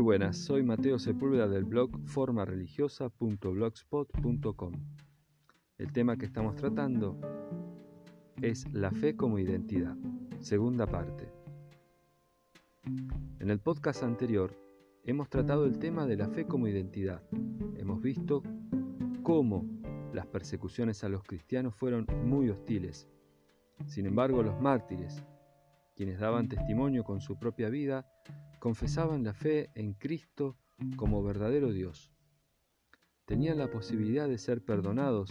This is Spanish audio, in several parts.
Muy buenas, soy Mateo Sepúlveda del blog formareligiosa.blogspot.com. El tema que estamos tratando es la fe como identidad, segunda parte. En el podcast anterior hemos tratado el tema de la fe como identidad. Hemos visto cómo las persecuciones a los cristianos fueron muy hostiles. Sin embargo, los mártires, quienes daban testimonio con su propia vida, confesaban la fe en Cristo como verdadero Dios. Tenían la posibilidad de ser perdonados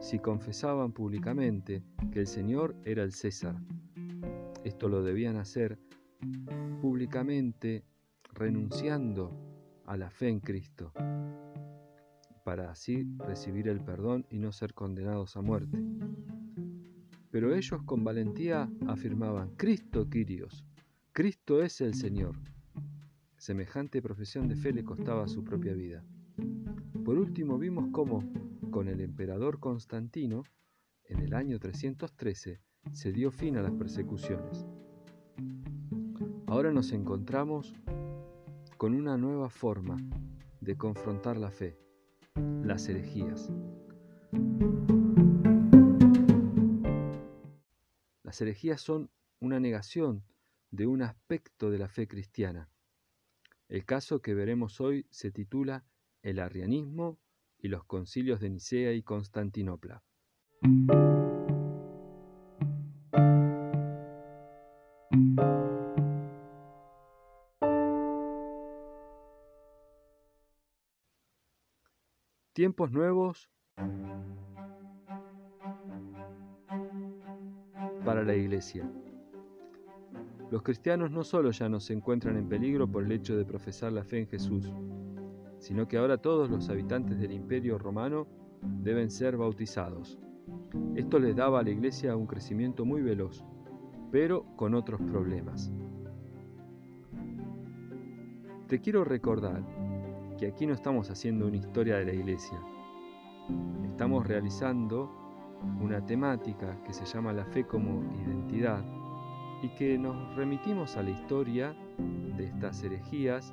si confesaban públicamente que el Señor era el César. Esto lo debían hacer públicamente renunciando a la fe en Cristo, para así recibir el perdón y no ser condenados a muerte. Pero ellos con valentía afirmaban, Cristo Quirios, Cristo es el Señor. Semejante profesión de fe le costaba su propia vida. Por último vimos cómo, con el emperador Constantino, en el año 313, se dio fin a las persecuciones. Ahora nos encontramos con una nueva forma de confrontar la fe, las herejías. Las herejías son una negación de un aspecto de la fe cristiana. El caso que veremos hoy se titula El arrianismo y los concilios de Nicea y Constantinopla. Tiempos nuevos para la Iglesia. Los cristianos no solo ya no se encuentran en peligro por el hecho de profesar la fe en Jesús, sino que ahora todos los habitantes del imperio romano deben ser bautizados. Esto les daba a la iglesia un crecimiento muy veloz, pero con otros problemas. Te quiero recordar que aquí no estamos haciendo una historia de la iglesia, estamos realizando una temática que se llama la fe como identidad y que nos remitimos a la historia de estas herejías,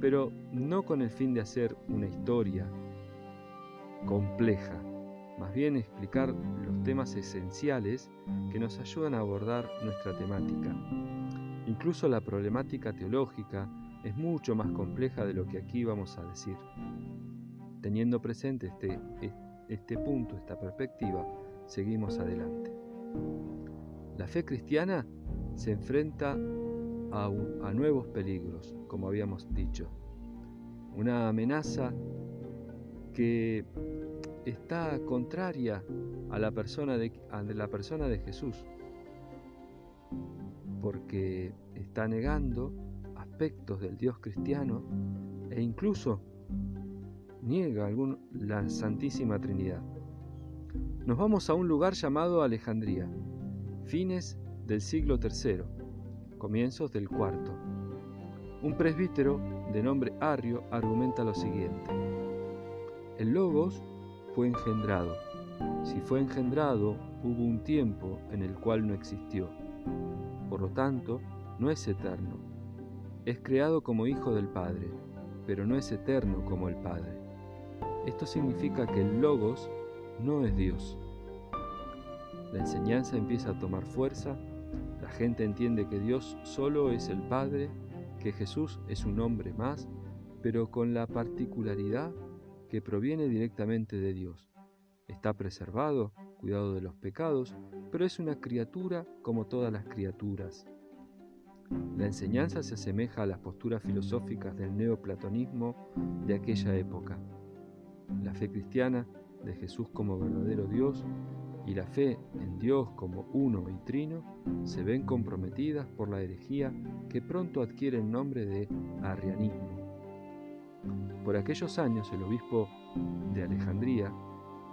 pero no con el fin de hacer una historia compleja, más bien explicar los temas esenciales que nos ayudan a abordar nuestra temática. Incluso la problemática teológica es mucho más compleja de lo que aquí vamos a decir. Teniendo presente este, este punto, esta perspectiva, seguimos adelante. La fe cristiana se enfrenta a, nuevos peligros, como habíamos dicho. Una amenaza que está contraria a la persona de, a la persona de Jesús, porque está negando aspectos del Dios cristiano e incluso niega algún, la Santísima Trinidad. Nos vamos a un lugar llamado Alejandría, fines del siglo III, comienzos del IV. Un presbítero de nombre Arrio argumenta lo siguiente. El Logos fue engendrado. Si fue engendrado, hubo un tiempo en el cual no existió. Por lo tanto, no es eterno. Es creado como hijo del Padre, pero no es eterno como el Padre. Esto significa que el Logos no es Dios. La enseñanza empieza a tomar fuerza la gente entiende que Dios solo es el Padre, que Jesús es un hombre más, pero con la particularidad que proviene directamente de Dios. Está preservado, cuidado de los pecados, pero es una criatura como todas las criaturas. La enseñanza se asemeja a las posturas filosóficas del neoplatonismo de aquella época. La fe cristiana de Jesús como verdadero Dios y la fe en Dios como uno y trino se ven comprometidas por la herejía que pronto adquiere el nombre de arrianismo. Por aquellos años el obispo de Alejandría,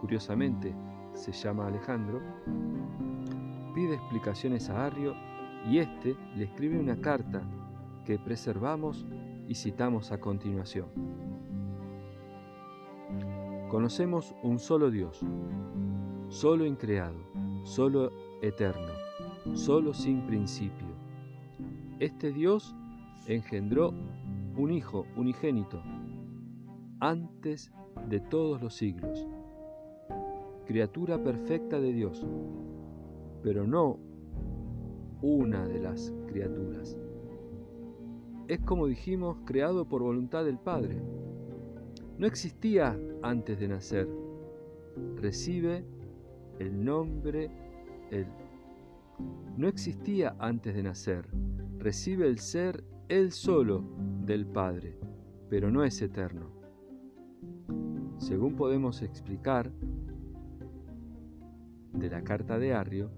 curiosamente se llama Alejandro, pide explicaciones a Arrio y éste le escribe una carta que preservamos y citamos a continuación. Conocemos un solo Dios, solo increado, solo eterno, solo sin principio. Este Dios engendró un Hijo unigénito, antes de todos los siglos, criatura perfecta de Dios, pero no una de las criaturas. Es como dijimos, creado por voluntad del Padre. No existía antes de nacer. Recibe el nombre, el... No existía antes de nacer. Recibe el ser él solo del Padre, pero no es eterno. Según podemos explicar de la carta de Arrio,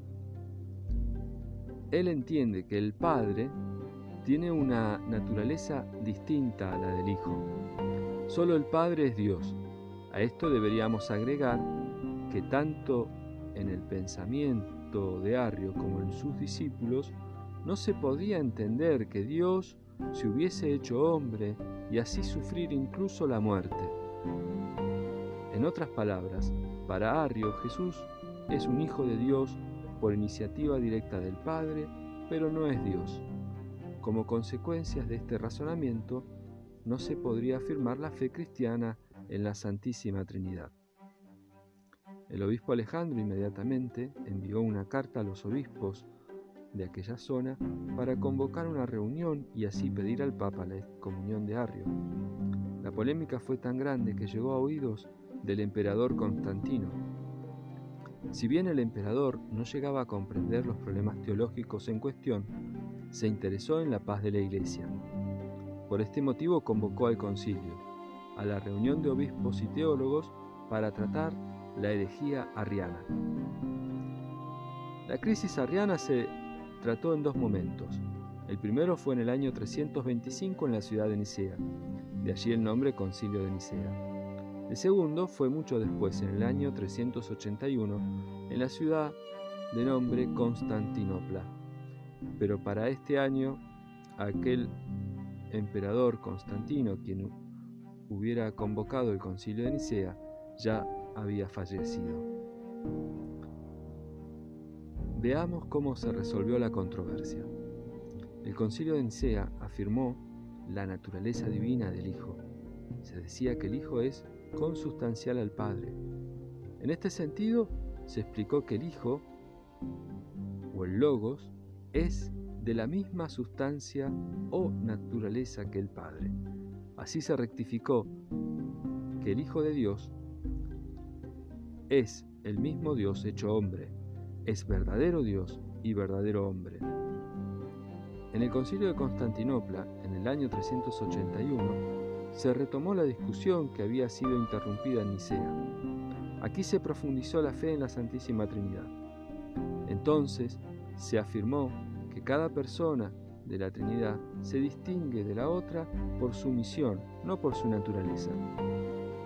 él entiende que el Padre tiene una naturaleza distinta a la del Hijo. Solo el Padre es Dios. A esto deberíamos agregar que tanto en el pensamiento de Arrio como en sus discípulos no se podía entender que Dios se hubiese hecho hombre y así sufrir incluso la muerte. En otras palabras, para Arrio Jesús es un hijo de Dios por iniciativa directa del Padre, pero no es Dios. Como consecuencias de este razonamiento, no se podría afirmar la fe cristiana en la Santísima Trinidad. El obispo Alejandro inmediatamente envió una carta a los obispos de aquella zona para convocar una reunión y así pedir al Papa la excomunión de Arrio. La polémica fue tan grande que llegó a oídos del emperador Constantino. Si bien el emperador no llegaba a comprender los problemas teológicos en cuestión, se interesó en la paz de la Iglesia. Por este motivo convocó al concilio, a la reunión de obispos y teólogos para tratar la herejía arriana. La crisis arriana se trató en dos momentos. El primero fue en el año 325 en la ciudad de Nicea, de allí el nombre Concilio de Nicea. El segundo fue mucho después, en el año 381, en la ciudad de nombre Constantinopla. Pero para este año, aquel emperador Constantino, quien hubiera convocado el concilio de Nicea, ya había fallecido. Veamos cómo se resolvió la controversia. El concilio de Nicea afirmó la naturaleza divina del Hijo. Se decía que el Hijo es consustancial al Padre. En este sentido, se explicó que el Hijo, o el Logos, es de la misma sustancia o naturaleza que el Padre. Así se rectificó que el Hijo de Dios es el mismo Dios hecho hombre, es verdadero Dios y verdadero hombre. En el concilio de Constantinopla, en el año 381, se retomó la discusión que había sido interrumpida en Nicea. Aquí se profundizó la fe en la Santísima Trinidad. Entonces se afirmó que cada persona de la Trinidad se distingue de la otra por su misión, no por su naturaleza.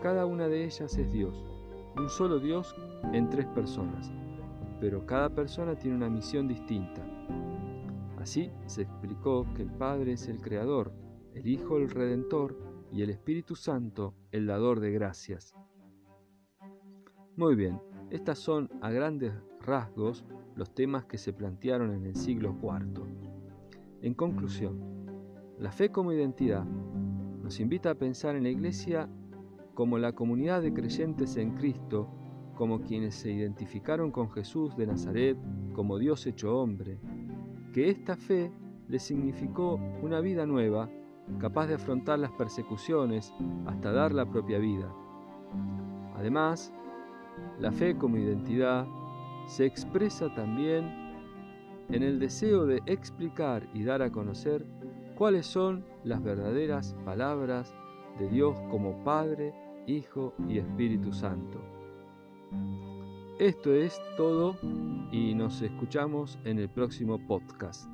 Cada una de ellas es Dios, un solo Dios en tres personas, pero cada persona tiene una misión distinta. Así se explicó que el Padre es el Creador, el Hijo el Redentor y el Espíritu Santo el dador de gracias. Muy bien, estas son a grandes rasgos los temas que se plantearon en el siglo IV. En conclusión, la fe como identidad nos invita a pensar en la Iglesia como la comunidad de creyentes en Cristo como quienes se identificaron con Jesús de Nazaret como Dios hecho hombre, que esta fe les significó una vida nueva, capaz de afrontar las persecuciones hasta dar la propia vida. Además, la fe como identidad se expresa también en el deseo de explicar y dar a conocer cuáles son las verdaderas palabras de Dios como Padre, Hijo y Espíritu Santo. Esto es todo y nos escuchamos en el próximo podcast.